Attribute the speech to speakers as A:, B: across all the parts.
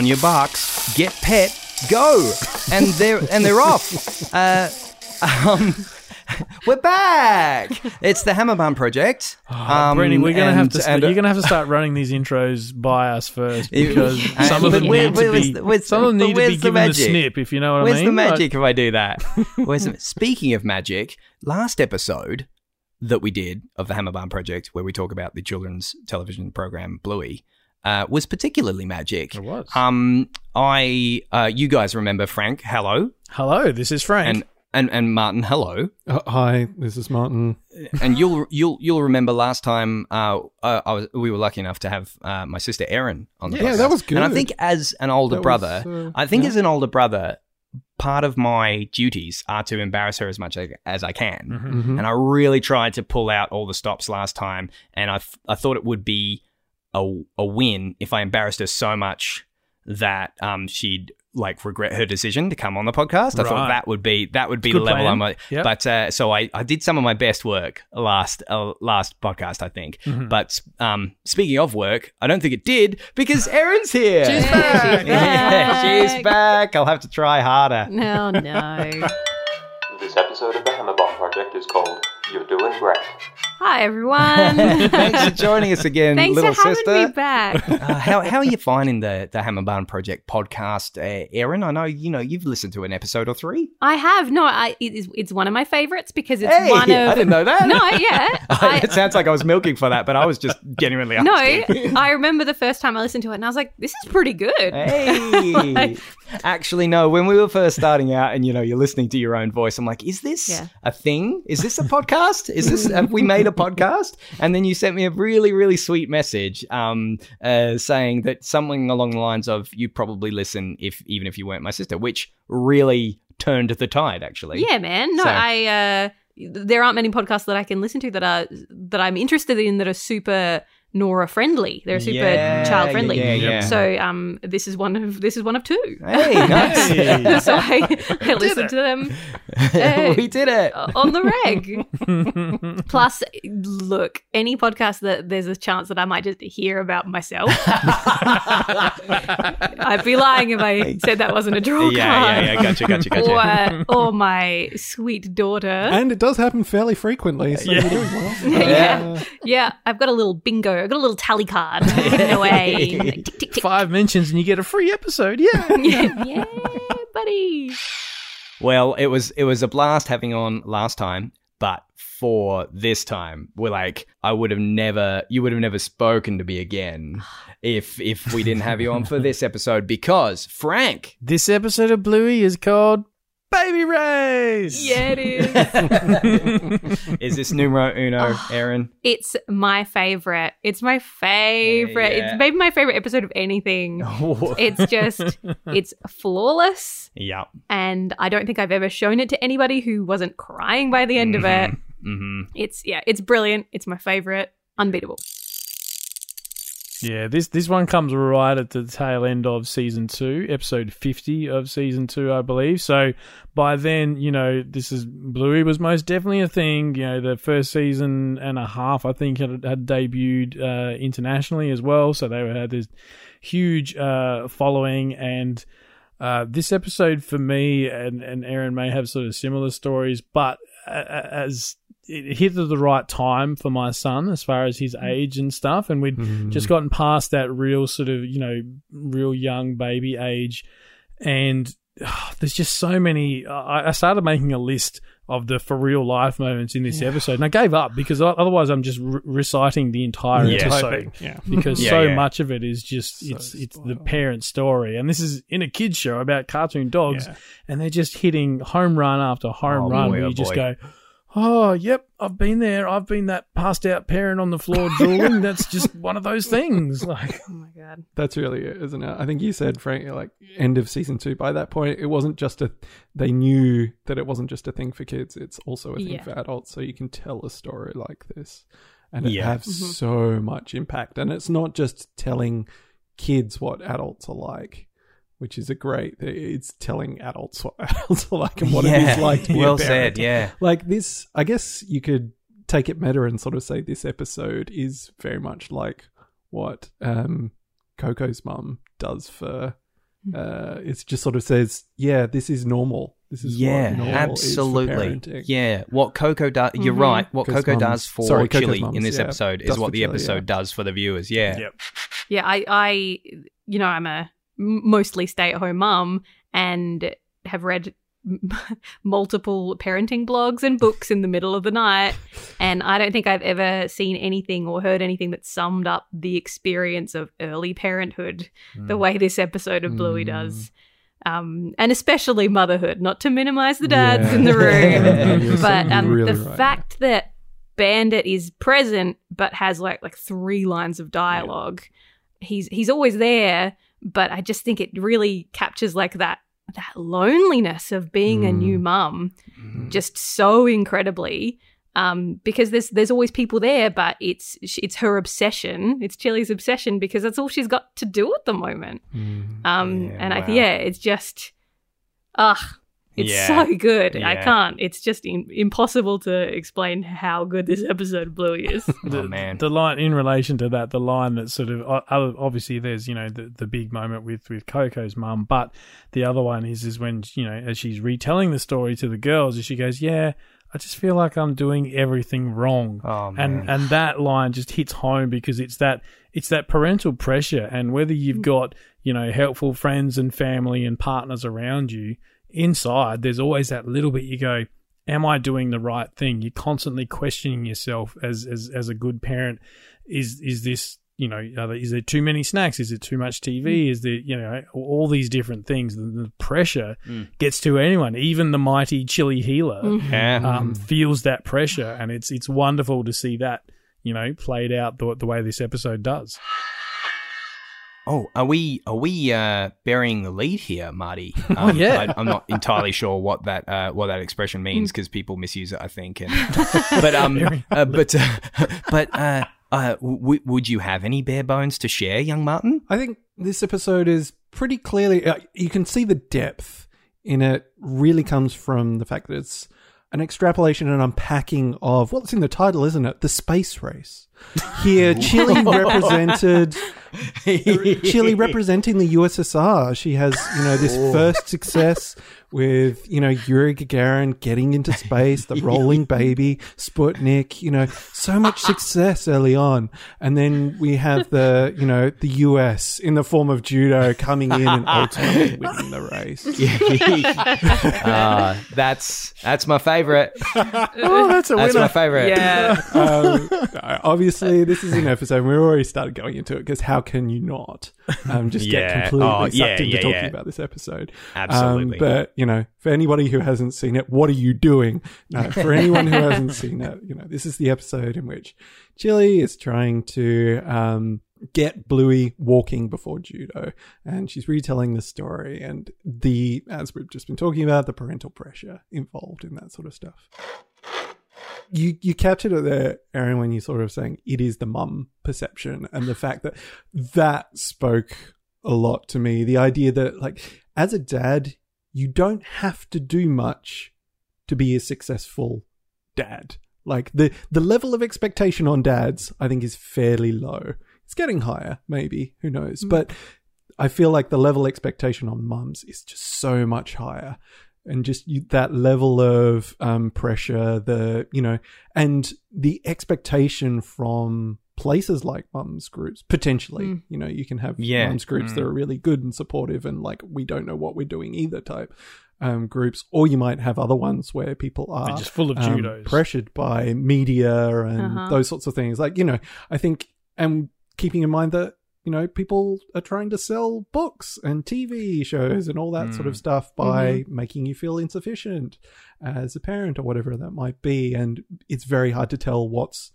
A: on your barks, get pet, go, and they're and they're off. Uh, um, we're back. It's the Hammerbarn Project. Um,
B: we're gonna have to. St-
A: and, uh,
B: you're gonna have to start running these intros by us first because some of them
A: where-
B: need to
A: where's
B: be.
A: the- where's
B: some of them
A: the-
B: need to be
A: the
B: given the
A: magic?
B: snip, if you know what
A: Where's
B: I mean.
A: Where's the
B: Like-
A: magic if I do that? Where's the, speaking of magic, last episode that we did of the Hammerbarn Project, where we talk about the children's television program Bluey, uh, was particularly magic.
B: It was.
A: Um, I, uh, you guys remember Frank? Hello,
B: Hello, this is Frank.
A: and and and Martin. Hello.
C: Uh, hi, this is Martin.
A: and you'll you'll you'll remember last time uh, uh, I was we were lucky enough to have uh, my sister Erin on the
C: Yeah,
A: podcast.
C: that was good.
A: And I think as an older
C: That was,
A: brother,
C: uh,
A: I think
C: yeah.
A: as an older brother, part of my duties are to embarrass her as much as, as I can.
C: Mhm.
A: And I really tried to pull out all the stops last time, and I I thought it would be a a win if I embarrassed her so much that um she'd like regret her decision to come on the podcast. I thought that would be that would be
B: Good
A: the level
B: plan.
A: I'm at.
B: Yep.
A: But uh, so I, I did some of my best work last uh, last podcast, I think.
B: Mm-hmm.
A: But um, speaking of work, I don't think it did because Erin's here.
B: She's back.
D: she's
A: Yeah, she's
D: back.
A: back. I'll have to try harder.
D: No, no.
E: This episode of the Hammerbarn Project is called You're Doing Great.
D: Hi, everyone.
A: Thanks for joining us again,
D: Thanks
A: little
D: for having
A: sister.
D: me back.
A: Uh, how how are you finding the the Hammerbarn Project podcast, uh, Erin? I know you know you've listened to an episode or three.
D: I have no. I it is, it's one of my favorites because it's
A: hey,
D: one of.
A: I didn't know that.
D: No, yeah. I,
A: it sounds like I was milking for that, but I was just genuinely
D: no. I remember the first time I listened to it, and I was like, "This is pretty good."
A: Hey, actually, no. When we were first starting out, and you know, you're listening to your own voice, I'm like, "Is this
D: Yeah.
A: a thing? Is this a podcast? Is this have we made a podcast?" And then you sent me a really, really sweet message, um, uh, saying that something along the lines of, "You'd probably listen if even if you weren't my sister," which really turned the tide. Actually,
D: Yeah, man. No,
A: So-
D: I. uh There aren't many podcasts that I can listen to that are that I'm interested in that are super Nora friendly. They're super
A: Yeah,
D: child friendly.
A: yeah, yeah.
D: So um, this is one of this is one of two.
A: Hey, nice.
D: so I, I listened to them Hey.
A: we did it.
D: on the reg. Plus, look, any podcast that there's a chance that I might just hear about myself. I'd be lying if I said that wasn't a draw
A: Yeah,
D: card.
A: yeah, yeah. Gotcha, gotcha, gotcha.
D: Or, or my sweet daughter.
C: And it does happen fairly frequently, so you're doing well.
D: yeah. yeah, I've got a little bingo. I've got a little tally card hidden away. Like, tick, tick, tick.
B: Five mentions and you get a free episode. Yeah.
D: yeah, yeah, buddy.
A: Well, it was it was a blast having on last time, but for this time, we're like, I would have never, you would have never spoken to me again if if we didn't have you on for this episode because Frank.
B: this episode of Bluey is called Baby Race.
D: Yeah, it is.
A: Is this numero uno, Erin?
D: It's my favorite. It's my favorite.
A: Yeah, yeah.
D: It's maybe my favorite episode of anything. It's just, it's flawless.
A: yeah.
D: And I don't think I've ever shown it to anybody who wasn't crying by the end of it.
A: hmm
D: It's, yeah, it's brilliant. It's my favorite. Unbeatable.
B: Yeah, this this one comes right at the tail end of season two, episode fifty of season two, I believe. So by then, you know, this is Bluey was most definitely a thing. You know, the first season and a half, I think, had, had debuted uh, internationally as well. So they had this huge uh, following, and uh, this episode for me and and Erin may have sort of similar stories, but as it hit at the right time for my son as far as his age and stuff, and we'd just gotten past that real sort of you know real young baby age, and ah, there's just so many. I, I started making a list of the for real life moments in this episode, and I gave up because otherwise I'm just re- reciting the entire
A: Yeah.
B: episode
C: Yeah.
B: because
A: Yeah,
B: so
A: yeah.
B: much of it is just it's it's the parent story, and this is in a kids show about cartoon dogs,
C: Yeah.
B: and they're just hitting home run after home
A: Oh,
B: run
A: boy,
B: where
A: oh,
B: you just
A: boy.
B: go. Oh, yep, I've been there. I've been that passed out parent on the floor drooling. That's just one of those things. Like,
D: Oh my God.
C: That's really it, isn't it? I think you said, Frank, like end of season two. By that point, it wasn't just a. They knew that it wasn't just a thing for kids; it's also a thing
D: Yeah.
C: for adults. So you can tell a story like this, and it
A: Yeah.
C: have mm-hmm. so much impact. And it's not just telling kids what adults are like, which is a great. It's telling adults what adults are like and what it is like to be
A: well
C: a parent.
A: said. Yeah.
C: Like this, I guess you could take it meta and sort of say this episode is very much like what um, Coco's mum does for. Uh, it just sort of says, "Yeah, this is normal. This is
A: yeah,
C: what normal
A: absolutely.
C: Is for.
A: Yeah, what Coco does. You're
D: Mhm.
A: right. What Coco
C: mums-
A: does for
C: sorry,
A: Chili
C: mums,
A: in this
C: yeah,
A: episode is what the
C: Chili,
A: episode
C: yeah.
A: does for the viewers. Yeah.
B: Yep.
D: Yeah, I, I, you know, I'm a m- mostly stay-at-home mum and have read multiple parenting blogs and books in the middle of the night, and I don't think I've ever seen anything or heard anything that summed up the experience of early parenthood the way this episode of Bluey
C: Mm.
D: does. Um, and especially motherhood, not to minimize the dads
C: Yeah.
D: in the room,
C: You're
D: but um,
C: really
D: the
C: right.
D: fact that Bandit is present but has like like three lines of dialogue, he's he's always there. But I just think it really captures like that that loneliness of being a new
C: Mm.
D: mum just so incredibly. Um, because there's there's always people there, but it's it's her obsession. It's Chili's obsession because that's all she's got to do at the moment.
C: Mm.
D: Um,
A: Yeah,
D: and I yeah, it's just, ugh, it's
A: Yeah.
D: so good. I can't. It's just im- impossible to explain how good this episode of Bluey is.
B: Oh, the,
A: Oh, man.
B: the line in relation to that, the line that sort of o- other- obviously there's you know the the big moment with with Coco's mum, but the other one is is when you know as she's retelling the story to the girls, and she goes, "Yeah, I just feel like I'm doing everything wrong."
A: Oh man.
B: and and that line just hits home because it's that it's that parental pressure and whether you've mm. got you know helpful friends and family and partners around you inside there's always that little bit you go am i doing the right thing? You're constantly questioning yourself as as as a good parent. Is is this you know are there, is there too many snacks? Is it too much tv is there you know all these different things. The, the pressure
A: Mm.
B: gets to anyone. Even the mighty Chili Heeler
A: yeah.
B: um, feels that pressure, and it's it's wonderful to see that you know played out the, the way this episode does.
A: Oh, are we are we uh, burying the lead here, Marty? Um,
B: Oh, yeah.
A: I, I'm not entirely sure what that uh, what that expression means because people misuse it, I think. And, but um, uh, but uh, but uh, uh, w- would you have any bare bones to share, young Martin?
C: I think this episode is pretty clearly, uh, you can see the depth in it really comes from the fact that it's an extrapolation and unpacking of, well, in the title, isn't it? The space race. Here, Chili represented, Chili representing the USSR. She has, you know, this oh. first success with, you know, Yuri Gagarin getting into space, the rolling baby, Sputnik, you know, so much success early on. And then we have the, you know, the US in the form of Judo coming in and ultimately winning the race.
A: uh, that's that's my favorite.
B: Oh, that's a
A: That's my favorite.
D: yeah.
C: um, obviously, this is an episode. We've already started going into it because how can you not um, just
A: Yeah.
C: get completely
A: Oh,
C: sucked
A: yeah,
C: into
A: yeah,
C: talking
A: yeah.
C: about this episode?
A: Absolutely.
C: Um, but you know, for anybody who hasn't seen it, what are you doing? No, for anyone who hasn't seen it, you know, this is the episode in which Chili is trying to um, get Bluey walking before Judo, and she's retelling the story and the, as we've just been talking about, the parental pressure involved in that sort of stuff you you captured it there, Erin, when you sort of saying it is the mum perception and the fact that that spoke a lot to me. The idea that like as a dad, you don't have to do much to be a successful dad. Like the the level of expectation on dads, I think, is fairly low. It's getting higher, maybe. Who knows? But I feel like the level expectation on mums is just so much higher and just you, that level of um, pressure, the you know, and the expectation from places like mums groups potentially.
D: Mm.
C: You know, you can have
A: Yeah.
C: mums groups
A: Mm.
C: that are really good and supportive, and like we don't know what we're doing either type um, groups, or you might have other ones where people are
B: They're just full of
C: um,
B: judos.
C: pressured by media and
D: Uh-huh.
C: those sorts of things. Like, you know, I think, and keeping in mind that, you know, people are trying to sell books and TV shows and all that sort of stuff by making you feel insufficient as a parent or whatever that might be. And it's very hard to tell what's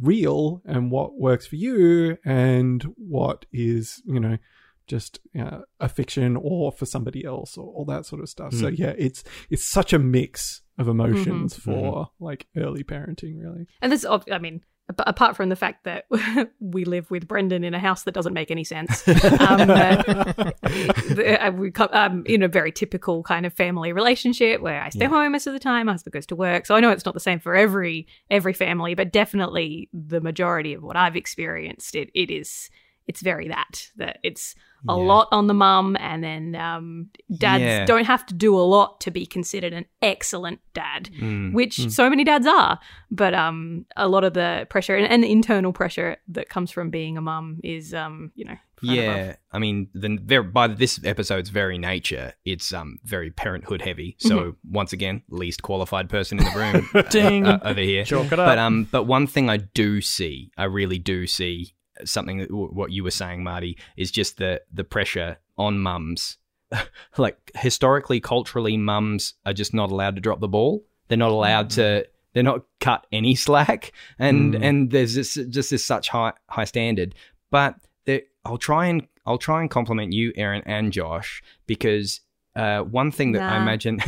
C: real and what works for you and what is, you know, just uh, a fiction or for somebody else or all that sort of stuff. So mm. yeah, it's it's such a mix of emotions mm-hmm. for mm-hmm. like early parenting, really.
D: And this, I mean, ap- apart from the fact that we live with Brendan in a house that doesn't make any sense, um, uh, uh, we come um, in a very typical kind of family relationship where I stay home most of the time, my husband goes to work. So I know it's not the same for every every family, but definitely the majority of what I've experienced, it it is it's very that that it's a lot on the mum, and then um, dads
A: Yeah.
D: don't have to do a lot to be considered an excellent dad,
A: Mm.
D: which so many dads are. But um, a lot of the pressure and, and the internal pressure that comes from being a mum is, um, you know, front above.
A: Yeah, I mean, the very, by this episode's very nature, it's um very parenthood heavy. So
D: Mm-hmm.
A: once again, least qualified person in the room uh,
B: Ding.
A: uh, over here.
B: Chalk it up.
A: But um, but one thing I do see, I really do see something that what you were saying, Marty, is just the the pressure on mums. like historically, culturally, mums are just not allowed to drop the ball. They're not allowed to. They're not cut any slack, and and there's this, just this such high high standard. But there, I'll try and I'll try and compliment you, Erin and Josh, because uh, one thing that I imagine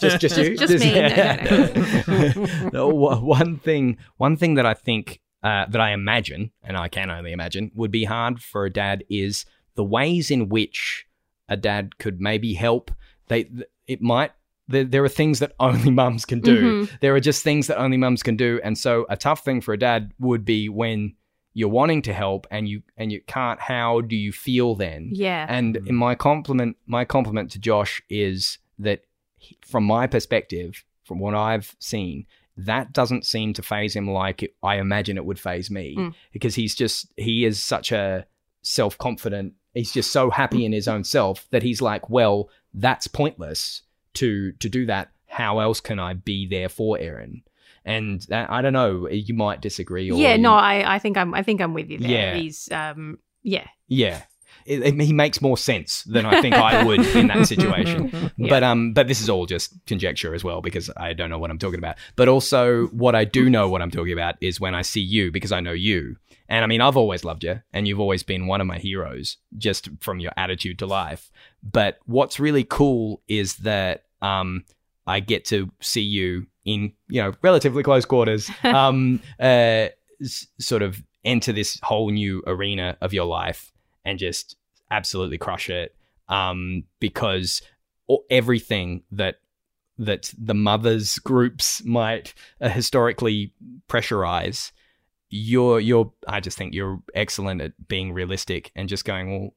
A: just just you
D: Just me. No, no,
A: No, one thing one thing that I think uh, that I imagine and I can only imagine would be hard for a dad is the ways in which a dad could maybe help. They it might there, there are things that only mums can do. There are just things that only mums can do. And so a tough thing for a dad would be when you're wanting to help and you and you can't how do you feel then?
D: Yeah.
A: and in my compliment, my compliment to Josh is that, he- from my perspective, from what I've seen, that doesn't seem to phase him like it, I imagine it would phase me,
D: Mm.
A: because he's just he is such a self confident. He's just so happy in his own self that he's like, well, that's pointless to to do that. How else can I be there for Erin? And that, I don't know. You might disagree. Or
D: yeah,
A: you-
D: no, I, I think I'm I think I'm with you there.
A: Yeah.
D: He's um yeah.
A: Yeah. It, it- he makes more sense than I think I would in that situation. But um, but this is all just conjecture as well because I don't know what I'm talking about. But also, what I do know what I'm talking about is when I see you because I know you, and I mean I've always loved you, and you've always been one of my heroes just from your attitude to life. But what's really cool is that um, I get to see you in you know relatively close quarters. Um, uh, s- sort of enter this whole new arena of your life and just absolutely crush it um, because everything that that the mothers groups might uh, historically pressurize you're you're I just think you're excellent at being realistic and just going well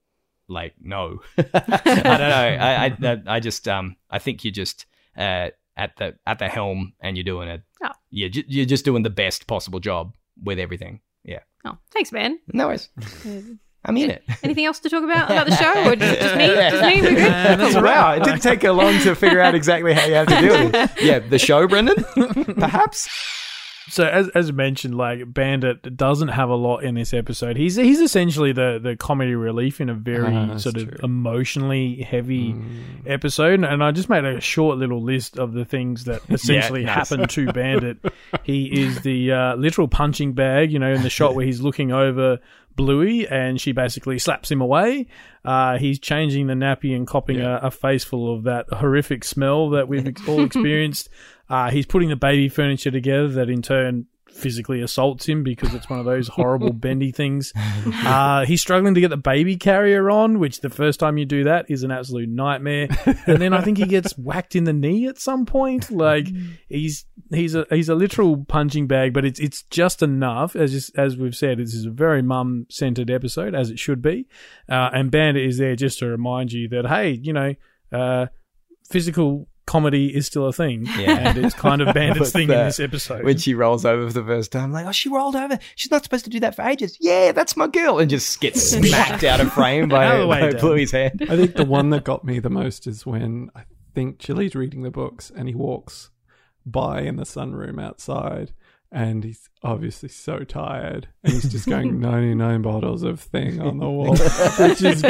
A: like no. I don't know. I, I I just um I think you're just uh at the at the helm and you're doing it.
D: Oh.
A: you're, ju- you're just doing the best possible job with everything. Yeah.
D: Oh, thanks, man.
A: no worries I'm in it
D: Anything else to talk about about the show, or just, just me? Just me? We're good.
A: Uh, wow, it didn't take you long to figure out exactly how you have to do it. Yeah, the show, Brendan, perhaps.
B: So as as mentioned, like Bandit doesn't have a lot in this episode. He's he's essentially the the comedy relief in a very
C: ah, that's
B: sort of
C: true.
B: emotionally heavy hmm. episode. And I just made a short little list of the things that essentially
A: nice.
B: happen to Bandit. he is the uh, literal punching bag, you know, in the shot where he's looking over Bluey and she basically slaps him away. Uh, he's changing the nappy and copping a, a face full of that horrific smell that we've all experienced. Uh, he's putting the baby furniture together that in turn physically assaults him because it's one of those horrible bendy things. Uh, he's struggling to get the baby carrier on, which the first time you do that is an absolute nightmare. And then I think he gets whacked in the knee at some point. Like he's he's a he's a literal punching bag, but it's it's just enough as as we've said. This is a very mum centered episode as it should be, uh, and Bandit is there just to remind you that hey, you know, uh, physical comedy is still a thing,
A: Yeah.
B: and it's kind of Bandit's
A: What's
B: thing in this episode.
A: When she rolls over for the first time, like, oh, she rolled over. She's not supposed to do that for ages. Yeah, that's my girl. And just gets smacked out of frame by,
B: Out of the way,
A: by
B: Dan.
A: Bluey's hand.
C: I think the one that got me the most is when I think Chili's reading the books and he walks by in the sunroom outside and he's obviously so tired and he's just going 99 bottles of thing on the wall which is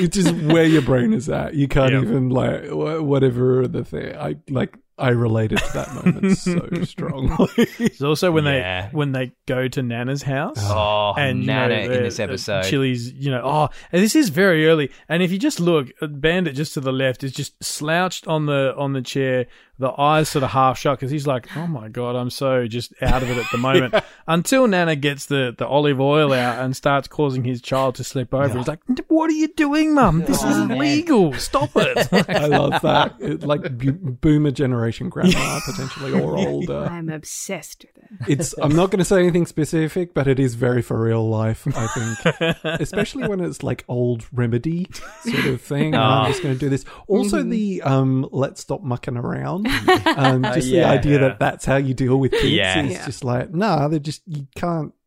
C: which is where your brain is at you can't
B: Yep.
C: even like whatever the thing i like i related to that moment so strongly
B: It's also when
A: Yeah.
B: they when they go to Nana's house.
A: Oh,
B: and you
A: Nana
B: know,
A: in
B: the-
A: this
B: the
A: episode.
B: Chili's, you know, oh, and this is very early. And if you just look, uh, Bandit just to the left is just slouched on the on the chair, the eyes sort of half shut because he's like, oh my god, I'm so just out of it at the moment. Until Nana gets the the olive oil out and starts causing his child to slip over. He's like, what are you doing, Mum? This isn't
A: man.
B: legal. Stop it.
C: i love that it, like bu- boomer generation generation grandma potentially or older.
D: I'm obsessed with it.
C: It's I'm not going to say anything specific, but it is very for real life. I think, especially when it's like old remedy sort of thing.
A: Oh.
C: I'm just going to do this. Also, the um, let's stop mucking around. Um, just the
A: yeah.
C: idea
B: Yeah.
C: that that's how you deal with kids
A: Yeah.
C: is
D: Yeah.
C: just like nah. They're just you can't uh,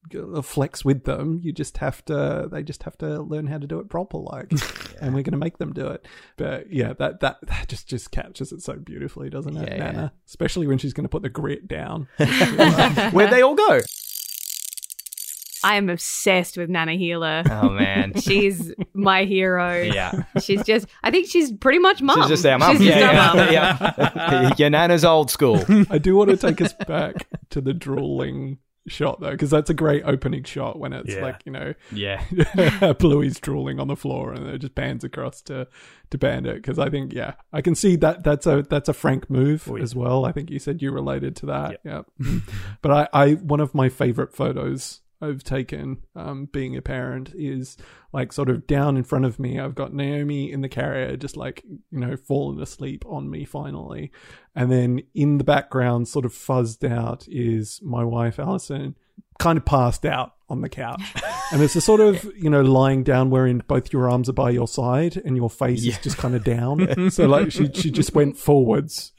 C: flex with them. You just have to. They just have to learn how to do it proper, like, and we're going to make them do it. But yeah, that that, that just just captures it so beautifully, doesn't it,
A: Yeah, yeah.
C: Nana? Especially when she's going to put the grit down.
A: Where'd they all go?
D: I am obsessed with Nana Heeler.
A: Oh man.
D: She's my hero.
A: Yeah.
D: She's just, I think she's pretty much mum.
A: She's just our mum.
D: She's just our
A: Yeah,
D: mum.
A: yeah, yeah. Your nana's old school.
C: I do want to take us back to the drooling shot though, because that's a great opening shot when it's
B: Yeah.
C: like you know
A: Yeah.
C: Bluey's drooling on the floor and it just pans across to to Bandit. Because I think yeah, I can see that that's a that's a Frank move
B: Oh, yeah.
C: as well. I think you said you related to that. Yeah, but I, I one of my favorite photos I've taken um, being a parent is like sort of down in front of me. I've got Naomi in the carrier, just like, you know, fallen asleep on me finally. And then in the background, sort of fuzzed out, is my wife, Alison, kind of passed out on the couch. and it's a sort of, you know, lying down wherein both your arms are by your side and your face is just kind of down. so like she, she just went forwards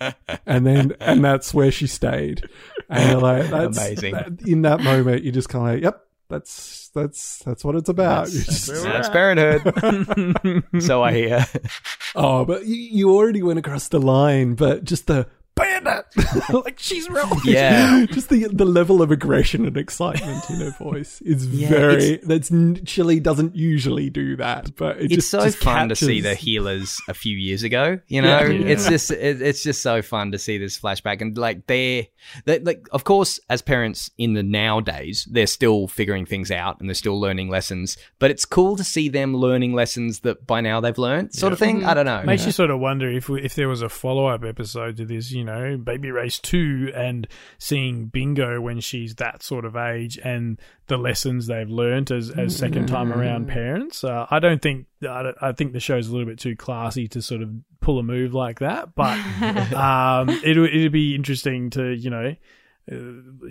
C: and then, and that's where she stayed. And you're like, that's
A: Amazing.
C: that- in that moment, you're just kind of like, yep, that's, that's, that's what it's about. You're just-
A: That's parenthood. so I hear.
C: Oh, but you, you already went across the line, but just the bandit, like she's wrong.
A: Yeah.
C: just the the level of aggression and excitement in her voice is
A: Yeah,
C: very. That's n- Chili doesn't usually do that, but it
A: It's
C: just
A: so
C: just
A: fun to see the Heelers a few years ago. You know,
C: Yeah.
A: it's just it, it's just so fun to see this flashback and like they're, they like of course as parents in the nowadays they're still figuring things out and they're still learning lessons. But it's cool to see them learning lessons that by now they've learned, sort of thing. I don't know.
B: Makes you sort of wonder if we, if there was a follow up episode to this, you know, Baby Race Two, and seeing Bingo when she's that sort of age, and the lessons they've learnt as as second time around parents. Uh, I don't think I, don't- I think the show's a little bit too classy to sort of pull a move like that, but um, it it'd be interesting to you know. Uh,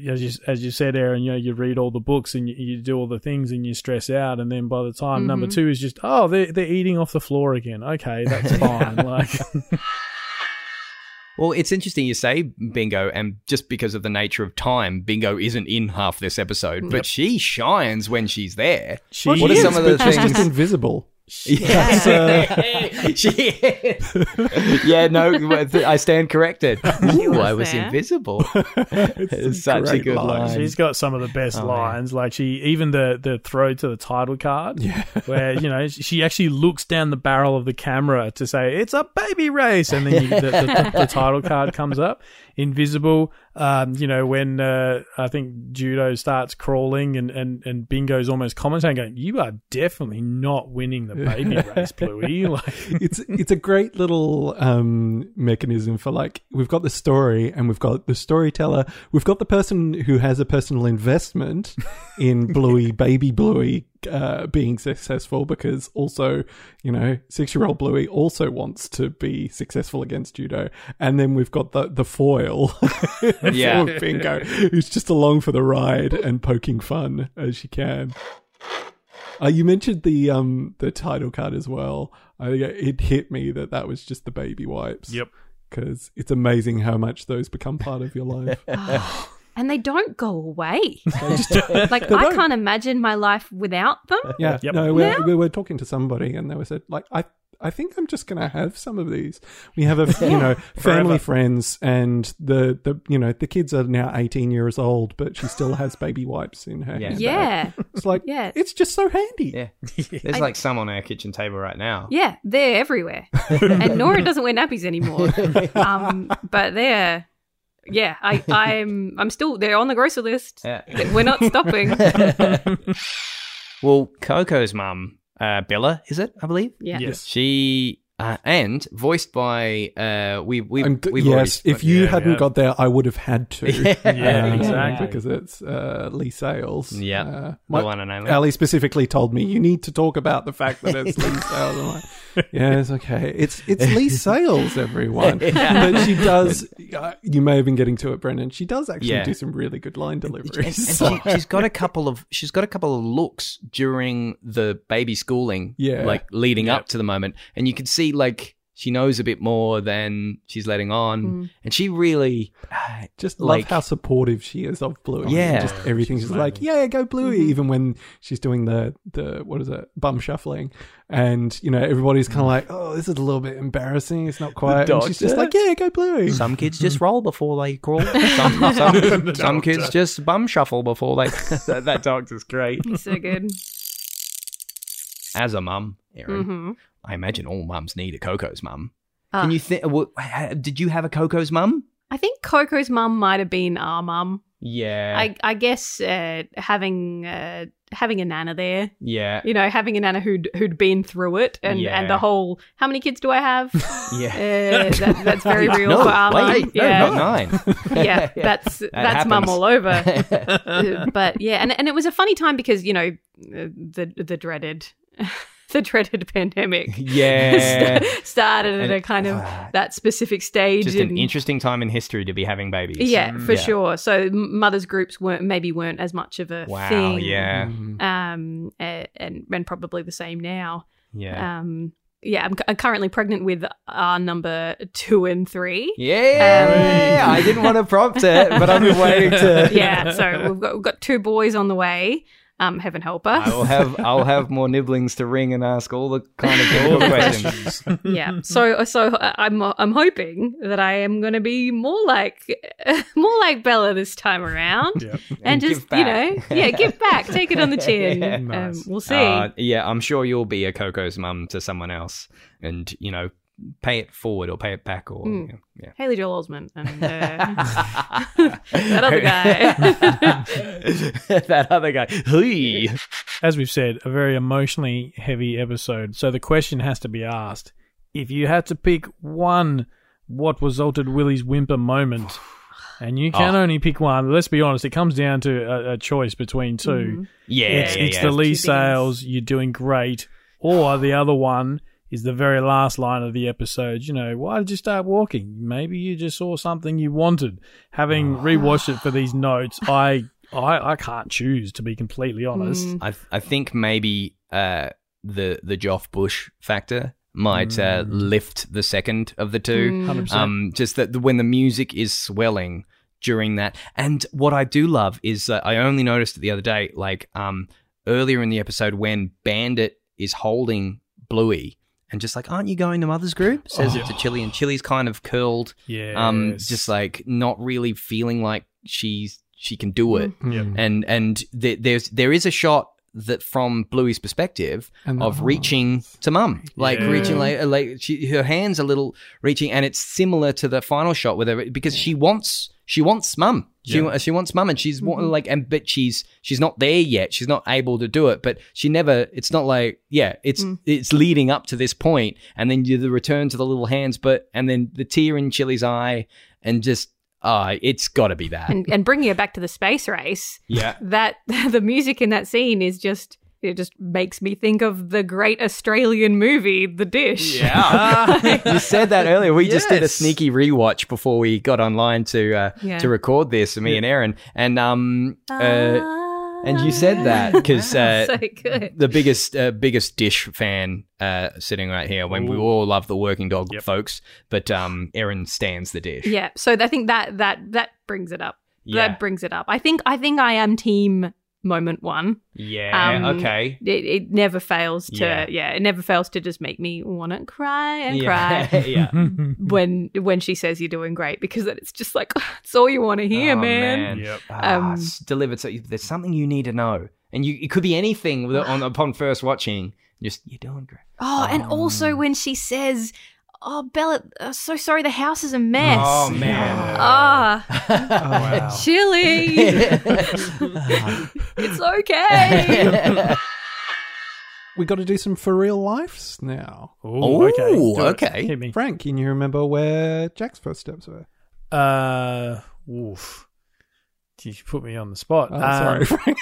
B: as you as you said, Erin, you know, you read all the books and you, you do all the things and you stress out, and then by the time number two is just, oh, they're they're eating off the floor again. Okay, that's fine. like,
A: Well, it's interesting you say Bingo, and just because of the nature of time, Bingo isn't in half this episode, but she shines when she's there.
B: She
A: what are some of the
C: but she's
A: things?
C: just invisible.
A: Yes. She- yeah, no, I stand corrected. Ooh, I was
D: there.
A: invisible. It's such a
C: great
A: good
C: line.
A: line.
B: She's got some of the best
A: Oh, man.
B: lines. Like she, even the the throw to the title card, yeah. where you know she actually looks down the barrel of the camera to say it's a baby race, and then you, the, the, the title card comes up. Invisible, um, you know when uh, I think Judo starts crawling and, and, and Bingo's almost commentating, going, "You are definitely not winning the baby race, Bluey." Like,
C: it's it's a great little um, mechanism for like we've got the story and we've got the storyteller, we've got the person who has a personal investment in Bluey, baby Bluey, uh, being successful because also you know six year old Bluey also wants to be successful against Judo, and then we've got the the foil,
A: Yeah.
C: Bingo, who's just along for the ride and poking fun as she can. Uh, you mentioned the um the title card as well. I think it hit me that that was just the baby wipes.
B: Yep.
C: Because it's amazing how much those become part of your life.
D: and they don't go away. Like I
C: don't.
D: can't imagine my life without them.
C: yeah.
B: Yep.
C: No, we're, we were talking to somebody and they were said like I. I think I'm just going to have some of these. We have a, you know, family friends, and the, the, you know, the kids are now 18 years old, but she still has baby wipes in her
A: Yeah.
C: handbag.
D: Yeah,
C: It's like,
D: Yeah.
C: it's just so handy.
A: Yeah. There's like some on our kitchen table right now.
D: yeah, they're everywhere. and Nora doesn't wear nappies anymore. Um, but they're, yeah, I, I'm, I'm still. They're on the grocery list.
A: Yeah.
D: We're not stopping.
A: Well, Coco's mum, uh, Bella, is it? I believe.
D: Yeah.
B: Yes.
A: She uh, and voiced by uh, we we
C: I'm
A: we've
C: yes, if you
B: yeah,
C: hadn't
B: yeah.
C: got there, I would have had to.
B: Yeah,
C: Um,
B: exactly.
C: Because it's uh, Leigh Sales.
A: Yeah.
C: Uh,
A: the
C: my-
A: one and only.
C: Ali specifically told me you need to talk about the fact that it's Leigh Sales. I'm like, yeah, it's okay. It's it's Leigh Sales, everyone. But she does. Uh, you may have been getting to it, Brendan. She does actually do some really good line
A: and,
C: deliveries.
A: and she, she's got a couple of she's got a couple of looks during the baby schooling
C: Yeah.
A: like leading up to the moment and you can see like she knows a bit more than she's letting on
D: Mm.
A: and she really uh,
C: just love
A: like-
C: how supportive she is of Bluey.
A: Yeah.
C: just everything's just like, yeah, go Bluey.
D: Mm-hmm.
C: Even when she's doing the the what is it, bum shuffling, and you know everybody's kind of like, oh, this is a little bit embarrassing. It's not quite. And she's just like, yeah, go Bluey.
A: some kids just roll before they crawl some, some, some kids just bum shuffle before they that, that dog's is great
D: He's so good.
A: As a mum Erin
D: hmm
A: I imagine all mums need a Coco's mum
D: Ah.
A: can you think did you have a Coco's mum
D: I think Coco's mum might have been our mum.
A: yeah
D: I, I guess uh, having uh, having a nana there,
A: yeah
D: you know, having a nana who'd who'd been through it, and
A: Yeah.
D: and the whole how many kids do I have?
A: yeah
D: Uh, that, that's very real
A: no,
D: for our mum.
A: wait, no,
D: yeah,
A: not nine.
D: yeah, that's that's mum all over. Uh, but yeah, and and it was a funny time because you know uh, the the dreaded the dreaded pandemic
A: yeah.
D: st- started at
A: And-
D: a kind of
A: Ah.
D: that specific stage.
A: Just an interesting time in history to be having babies.
D: yeah, for
A: Yeah.
D: sure. So mothers groups weren't maybe weren't as much of a
A: Wow.
D: thing.
A: Yeah.
C: Mm.
D: Um, uh, and and probably the same now.
A: Yeah.
D: Um, yeah, I'm, c- I'm currently pregnant with our number two and three.
A: yeah.
D: Um,
A: I didn't want to prompt it, but I've been waiting to.
D: yeah, so we've got we've got two boys on the way. Um, heaven help us.
A: I will have I'll have more nibblings to ring and ask all the kind of difficult questions.
D: yeah. So so I'm I'm hoping that I am going to be more like more like Bella this time around,
B: Yep.
D: and,
A: And
D: just you know, yeah, give back, take it on the chin.
A: Yeah.
B: Nice.
D: um, we'll see.
A: Uh, yeah, I'm sure you'll be a Coco's mum to someone else, and you know, pay it forward or pay it back, or
D: Mm.
A: yeah.
D: Haley Joel Osment and uh, that other guy.
A: that other guy. Hui.
B: As we've said, a very emotionally heavy episode. So the question has to be asked: If you had to pick one, what Whizalted Willy's Whimper moment? And you can
A: Oh.
B: only pick one. Let's be honest; it comes down to a, a choice between 2
D: Mm-hmm.
A: Yeah,
B: it's
A: yeah,
B: it's
A: yeah.
B: the
D: Leigh
B: Sales. You're doing great, or the other one is the very last line of the episode. You know, why did you start walking? Maybe you just saw something you wanted. Having rewatched it for these notes, I I, I can't choose to be completely honest.
D: Mm.
A: I I think maybe uh, the the Joff Bush factor might uh, lift the second of the two.
D: Mm.
B: 100%.
A: Um, just that the, when the music is swelling during that, and what I do love is uh, I only noticed it the other day, like um earlier in the episode when Bandit is holding Bluey. And just like, aren't you going to Mother's Group? Says it to Chili, and Chili's kind of curled,
B: yeah.
A: um, just like not really feeling like she's she can do it
B: Yep.
A: and and th- there's there is a shot that from Bluey's perspective
C: And
A: of reaching to mum, like
B: Yeah.
A: reaching like like she, her hands a little reaching, and it's similar to the final shot with her because she wants she wants mum. She
B: Yeah.
A: she wants mum, and she's wa- like and but she's she's not there yet. She's not able to do it, but she never. It's not like yeah, it's it's leading up to this point, and then you the return to the little hands, but and then the tear in Chili's eye, and just ah, it's got to be that.
D: and, and bringing it back to the space race,
A: yeah.
D: that the music in that scene is just it just makes me think of the great Australian movie The Dish.
A: Yeah, you said that earlier. We just did a sneaky rewatch before we got online to uh,
D: Yeah.
A: to record this. Me and Erin, and um, uh, and you said that because uh,
D: so
A: the biggest uh, biggest dish fan uh, sitting right here. When we all love the Working Dog
B: Yep.
A: folks, but um, Erin stands the dish.
D: Yeah, so I think that that that brings it up.
A: Yeah.
D: That brings it up. I think I think I am team moment one.
A: Yeah.
D: Um,
A: okay.
D: It, it never fails to
A: Yeah.
D: yeah. it never fails to just make me want to cry and
A: Yeah.
D: cry
A: yeah.
D: when when she says you're doing great because it's just like it's all you want to hear,
A: Oh,
D: man.
B: Yep.
A: Ah,
D: Um,
A: it's delivered. So there's something you need to know, and you it could be anything on upon first watching. Just you're doing great.
D: Oh, and also when she says, "Oh, Bella, uh, so sorry, the house is a mess."
A: Oh man.
D: Ah,
B: wow.
D: Chili. it's okay.
C: We got to do some for real lives now.
B: Ooh, okay.
A: Ooh,
B: Do
A: okay.
C: Frank, can you remember where Jack's first steps were?
B: Uh, oof. You put me on the spot.
C: Oh,
B: Um,
C: sorry, Frank.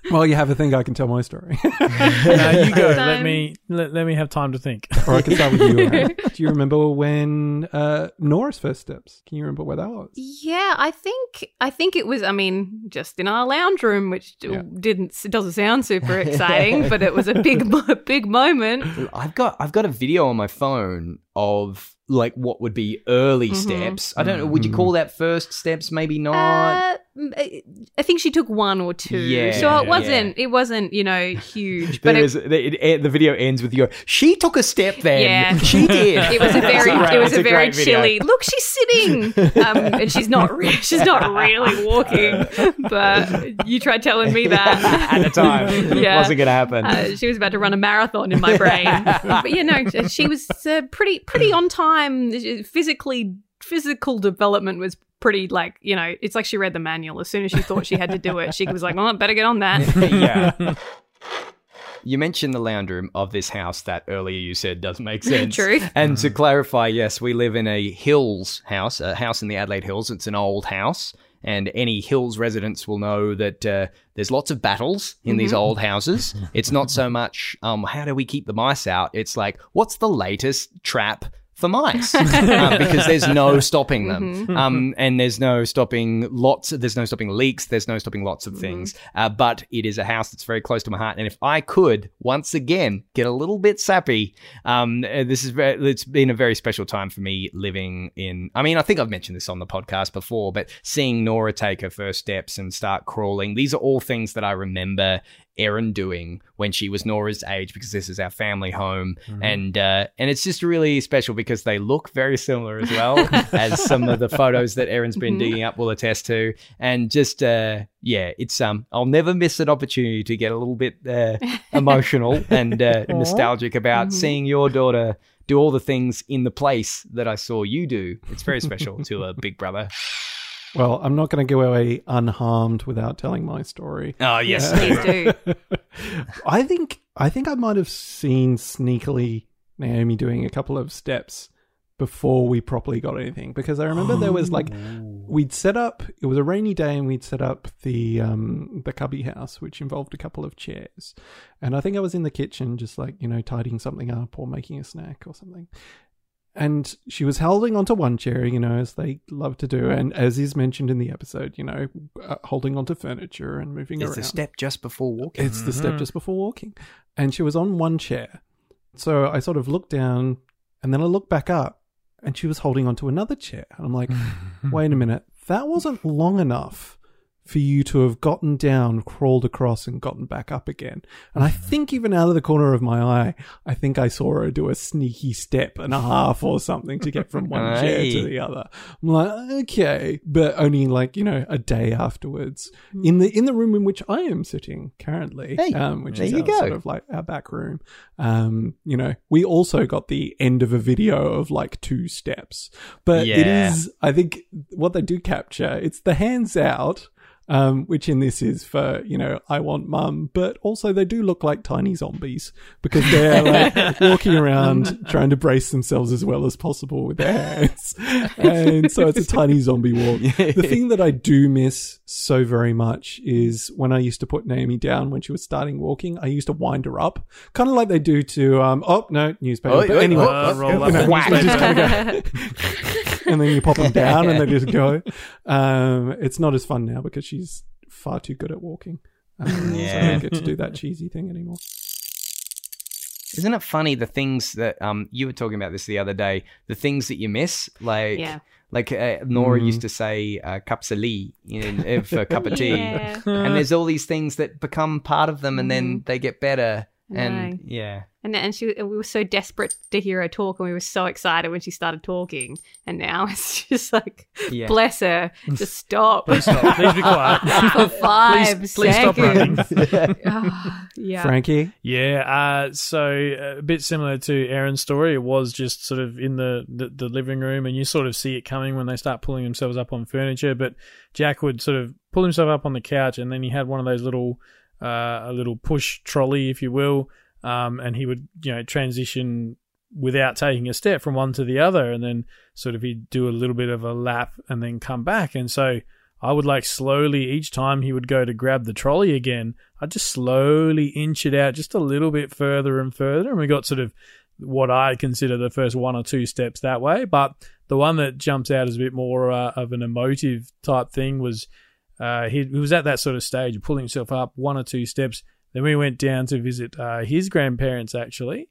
C: well, you have a thing I can tell my story.
B: no, you go. Let me let, let me have time to think.
C: or I can start with you. Erin. Do you remember when uh, Nora's first steps? Can you remember where that was?
D: Yeah, I think I think it was. I mean, just in our lounge room, which
C: Yeah.
D: didn't it doesn't sound super exciting, but it was a big big moment.
A: I've got I've got a video on my phone of like what would be early
D: Mhm.
A: steps. I don't know. Would you
C: Mhm.
A: call that first steps? Maybe not.
D: Uh, m- I think she took one or two,
A: Yeah,
D: so it wasn't it wasn't you know huge, but it,
A: is- it, it- the video ends with you. go, She took a step. Then
D: Yeah.
A: she did.
D: it was a very
A: great-
D: it was
A: it's
D: a very
A: great video.
D: chilly. Look, she's sitting, um, and she's not re- she's not really walking. But you tried telling me that
A: at the time. It
D: Yeah.
A: wasn't going to happen.
D: Uh, she was about to run a marathon in my brain. but you know, she was uh, pretty pretty on time. Physically, physical development was pretty like you know. It's like she read the manual as soon as she thought she had to do it. She was like, "Well, I better get on that."
A: yeah. You mentioned the lounge room of this house that earlier you said doesn't make sense.
D: True.
A: And to clarify, yes, we live in a Hills house, a house in the Adelaide Hills. It's an old house. And any Hills residents will know that uh, there's lots of battles in these old houses. It's not so much, um, how do we keep the mice out? It's like, what's the latest trap for mice? um, because there's no stopping them. Um, and there's no stopping lots, there's no stopping leaks, there's no stopping lots of things. Uh, but it is a house that's very close to my heart. And if I could, once again, get a little bit sappy, um, uh, this is very, it's been a very special time for me living in. I mean, I think I've mentioned this on the podcast before, but seeing Nora take her first steps and start crawling, these are all things that I remember Erin doing when she was Nora's age because this is our family home. And uh, and it's just really special because they look very similar as well as some of the photos that Erin's been digging up will attest to. And just uh, yeah it's um I'll never miss an opportunity to get a little bit uh, emotional and uh, nostalgic about seeing your daughter do all the things in the place that I saw you do. It's very special to a big brother
C: Well, I'm not going to go away unharmed without telling my story.
A: oh yes
D: Please do.
C: I think I think I might have seen sneakily Naomi doing a couple of steps before we properly got anything because I remember there was like we'd set up it was a rainy day and we'd set up the um the cubby house which involved a couple of chairs and I think I was in the kitchen just like you know tidying something up or making a snack or something and she was holding onto one chair, you know, as they love to do, and as is mentioned in the episode, you know, uh, holding onto furniture and moving
A: it's
C: around.
A: It's the step just before walking
C: It's the step just before walking. And she was on one chair. So I sort of looked down and then I looked back up and she was holding onto another chair. And I'm like, wait a minute, that wasn't long enough for you to have gotten down, crawled across, and gotten back up again. And I think even out of the corner of my eye, I think I saw her do a sneaky step and a half or something to get from one chair to the other. I'm like, okay, but only like you know a day afterwards in the in the room in which I am sitting currently,
A: Hey,
C: um, which is our, sort of like our back room. Um, you know, we also got the end of a video of like two steps, but it
A: Yeah.
C: is I think what they do capture it's the hands out. Um, which in this is for you know I want mum, but also they do look like tiny zombies because they're like walking around trying to brace themselves as well as possible with their hands, and so it's a tiny zombie walk. The thing that I do miss so very much is when I used to put Naomi down when she was starting walking. I used to wind her up, kind of like they do to um. Oh no, newspaper.
A: Oh,
C: but anyway,
B: Uh, roll up
C: you know,
A: Whack.
C: They just kinda go- and then you pop them down and they just go. Um, it's not as fun now because she's far too good at walking. Um, So I don't get to do that cheesy thing anymore.
A: Isn't it funny the things that um you were talking about this the other day? The things that you miss, like
D: Yeah.
A: like uh, Nora
C: Mm.
A: used to say, uh, "cups of lee" in, for cup of tea,
D: Yeah.
A: and there's all these things that become part of them, and then they get better,
D: I
A: and
D: know.
A: yeah,
D: And and she we were so desperate to hear her talk, and we were so excited when she started talking. And now it's just like,
A: Yeah.
D: bless her, just stop
B: Please stop. Please be quiet.
D: for five
B: Please- please stop
D: seconds.
B: running.
D: Ah, yeah.
C: Frankie,
B: Yeah, uh, so uh, a bit similar to Erin's story. It was just sort of in the, the, the living room, and you sort of see it coming when they start pulling themselves up on furniture. But Jack would sort of pull himself up on the couch, and then he had one of those little, uh, a little push trolley, if you will, um, and he would, you know, transition without taking a step from one to the other, and then sort of he'd do a little bit of a lap and then come back. And so I would like slowly each time he would go to grab the trolley again, I'd just slowly inch it out just a little bit further and further. And we got sort of what I consider the first one or two steps that way. But the one that jumps out as a bit more uh, of an emotive type thing was uh, he, he was at that sort of stage of pulling himself up one or two steps. Then we went down to visit uh, his grandparents actually,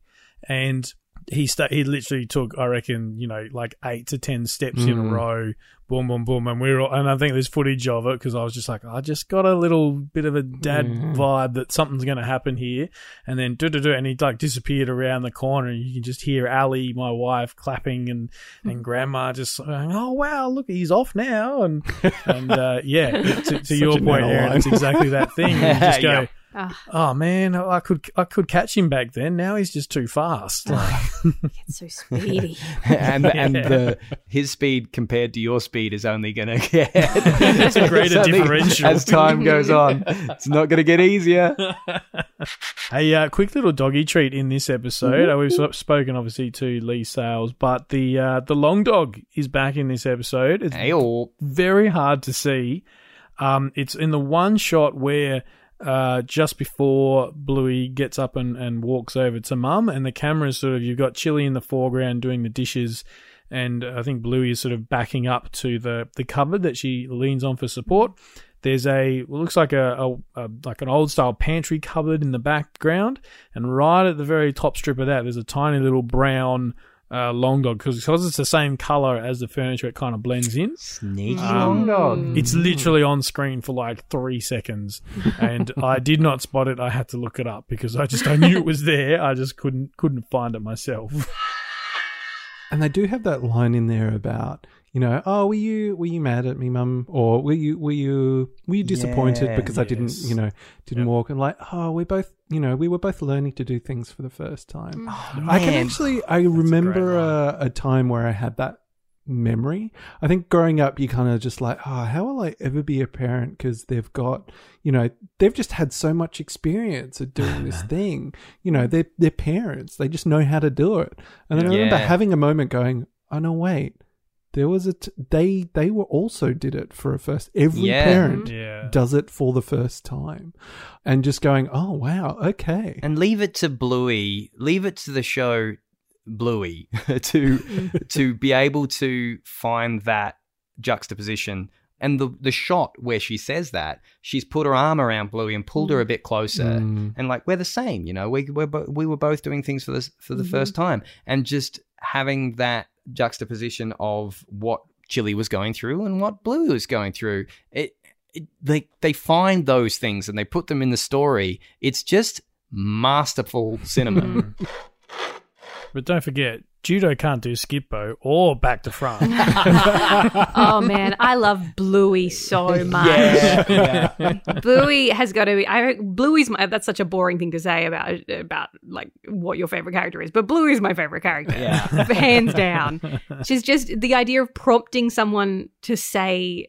B: and he sta- he literally took I reckon you know like eight to ten steps in a
C: Mm.
B: row, boom boom boom, and we were all, and I think there's footage of it because I was just like I just got a little bit of a dad
C: Mhm.
B: vibe that something's going to happen here, and then do do do, and he like disappeared around the corner, and you can just hear Ali, my wife, clapping, and and Grandma just going, oh wow, look he's off now, and and uh, yeah, to, to your point,
C: Erin,
B: it's exactly that thing. You just go.
A: Yeah.
D: Ah,
B: Oh man, I could I could catch him back then. Now he's just too fast. Like,
D: it's so speedy.
A: and and the his speed compared to your speed is only going to get
B: It's a greater
A: Something-
B: differential.
A: as time goes on. It's not going to get easier.
B: a uh, quick little doggy treat in this episode. Uh, we've spoken obviously to Leigh Sales, but the uh, the long dog is back in this episode. It's
A: Hey, oh,
B: very hard to see. Um, it's in the one shot where uh, just before Bluey gets up and, and walks over to Mum, and the camera is sort of you've got Chili in the foreground doing the dishes, and I think Bluey is sort of backing up to the the cupboard that she leans on for support. There's a looks like a, a, a like an old style pantry cupboard in the background, and right at the very top strip of that, there's a tiny little brown uh, long dog because because it's the same color as the furniture. It kind of blends in.
A: sneaky
B: Um,
A: long dog.
B: It's literally on screen for like three seconds, and I did not spot it. I had to look it up because I just I knew it was there. I just couldn't couldn't find it myself.
C: And they do have that line in there about, you know, oh, were you were you mad at me, mum, or were you were you were you disappointed
A: Yeah,
C: because I didn't,
B: yes.
C: you know, didn't
B: Yep.
C: walk? And like, oh, we're both, you know, we were both learning to do things for the first time.
A: Oh, ah,
C: I can
A: man.
C: actually, I
B: a
C: remember
B: great
C: a, a time where I had that memory. I think growing up, you kind of just like, oh, how will I ever be a parent? Because they've got, you know, they've just had so much experience at doing this thing. You know, they're they're parents. They just know how to do it. And then I remember having a moment going, oh no, wait. There was a t- they they were also did it for a first. Every
A: Yeah.
C: parent mm-hmm.
B: yeah,
C: does it for the first time, and just going, oh wow, okay.
A: and leave it to Bluey, leave it to the show Bluey to to be able to find that juxtaposition. And the the shot where she says that she's put her arm around Bluey and pulled her a mm. bit closer,
C: Mm.
A: and like we're the same, you know. We we're, bo- we were both doing things for this for the mm-hmm. first time, and just having that juxtaposition of what Chili was going through and what Blue was going through. It, it they they find those things and they put them in the story. It's just masterful cinema.
B: but don't forget, Judo can't do skippo or back to front.
D: oh man, I love Bluey so much.
A: yeah, yeah.
D: Bluey has got to be. I Bluey's my. That's such a boring thing to say about about like what your favorite character is, but Bluey's my favorite character,
A: Yeah.
D: hands down. She's just the idea of prompting someone to say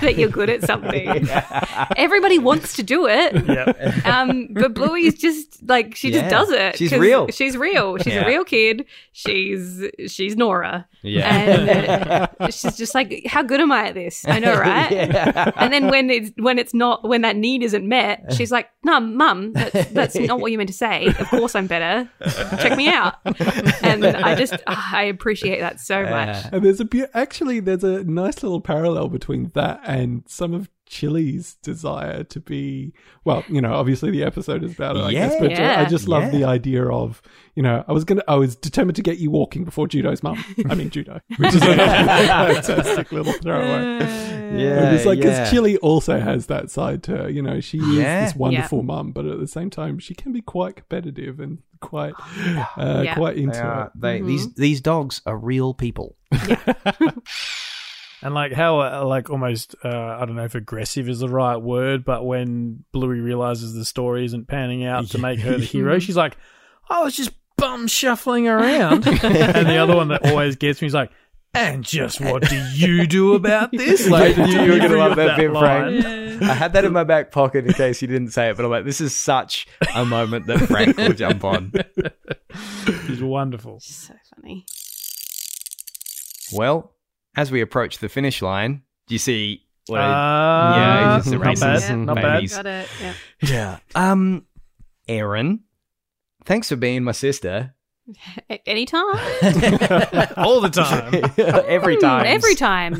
D: that you're good at something. Everybody wants to do it.
B: yep.
D: Um, but Bluey's just like she
A: Yeah.
D: just does it.
A: She's
D: 'cause
A: real.
D: She's real. She's
A: Yeah.
D: a real kid. She's she's Nora.
A: Yeah.
D: And she's just like, how good am I at this? I know, right?
A: Yeah.
D: And then when it's when it's not when that need isn't met, she's like, "No, mum, that's, that's not what you meant to say. Of course, I'm better. Check me out." And I just ah, I appreciate that so much.
A: Yeah.
C: And there's a beau- actually there's a nice little parallel between that and some of Chili's desire to be well, you know, obviously the episode is about it, I guess, but
D: Yeah.
C: I just love
A: Yeah.
C: the idea of, you know, I was gonna I was determined to get you walking before Judo's mum. I mean judo. Which is a fantastic little throwaway.
A: Yeah,
C: it's like because
A: yeah.
C: Chili also has that side to her. You know, she
A: Yeah.
C: is this wonderful mum, but at the same time, she can be quite competitive and quite, uh,
D: Yeah.
C: quite into
A: They are,
C: it.
A: they,
D: Mhm.
A: These these dogs are real people.
B: And like how uh, like almost uh, I don't know if aggressive is the right word, but when Bluey realizes the story isn't panning out to make her the hero, she's like, "I was just bum shuffling around." and the other one that always gets me is like, "And just what do you do about this?" Like
A: You- you were gonna love that bit,
B: line.
A: Frank. I had that in my back pocket in case you didn't say it, but I'm like, this is such a moment that Frank will jump on.
B: She's wonderful.
D: So funny.
A: Well, as we approach the finish line, do you see What a-
B: Uh,
A: yeah, he's just
B: not
A: erases
B: bad. Not bad.
A: babies.
D: Got it. Yeah.
A: Yeah. Um, Erin, thanks for being my sister.
D: Anytime.
B: All the time.
A: Every time.
D: Every time.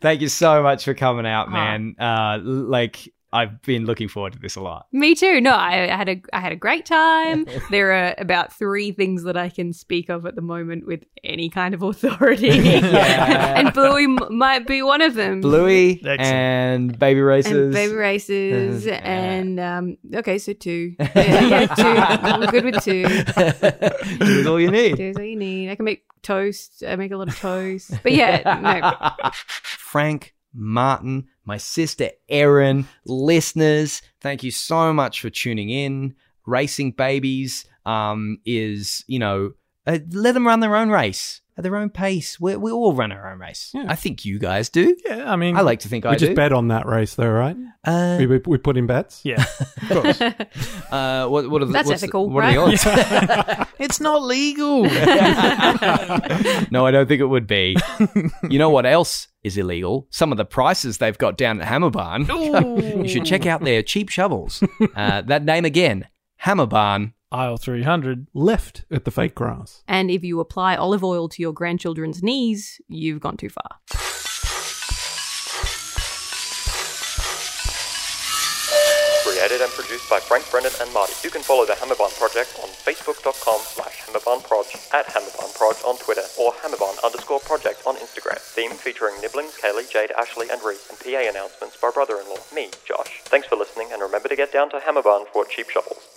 A: Thank you so much for coming out,
D: Huh.
A: man. Uh, like I've been looking forward to this a lot.
D: Me too. No, I, I had a I had a great time. There are about three things that I can speak of at the moment with any kind of authority,
A: Yeah.
D: and Bluey m- might be one of them.
A: Bluey
B: Excellent.
A: and baby races.
D: and baby races,
A: Uh,
D: and um, okay, so two. Yeah, yeah, two. I'm good with two.
A: That's all you need.
D: There's all you need. I can make toast. I make a lot of toast. But yeah, no.
A: Frank, Martin, my sister Erin, listeners, thank you so much for tuning in. Racing Babies um, is, you know, uh, let them run their own race at their own pace. We, we all run our own race.
C: Yeah.
A: I think you guys do.
B: Yeah, I mean,
A: I like to think I do.
C: we
A: I
C: just
A: do.
C: bet on that race, though, right?
A: Uh,
C: We, we, we put in bets.
B: Yeah, of course.
A: uh, what, what are the,
D: That's
A: what's the-
D: ethical,
A: what are the odds?
B: it's not legal.
A: no, I don't think it would be. You know what else is illegal? Some of the prices they've got down at Hammerbarn. you should check out their cheap shovels. Uh, that name again, Hammerbarn.
B: Aisle 300.
C: Left at the fake grass.
D: And if you apply olive oil to your grandchildren's knees, you've gone too far.
E: Created and produced by Frank Brennan and Marty. You can follow the Hammerbarn Project on facebook.com slash hammerbarnproj, at hammerbarnproj on Twitter, or hammerbarn underscore project on Instagram. Theme featuring Nibblings, Kaylee, Jade, Ashley, and Reese, and PA announcements by brother-in-law, me, Josh. Thanks for listening, and remember to get down to Hammerbarn for cheap shovels.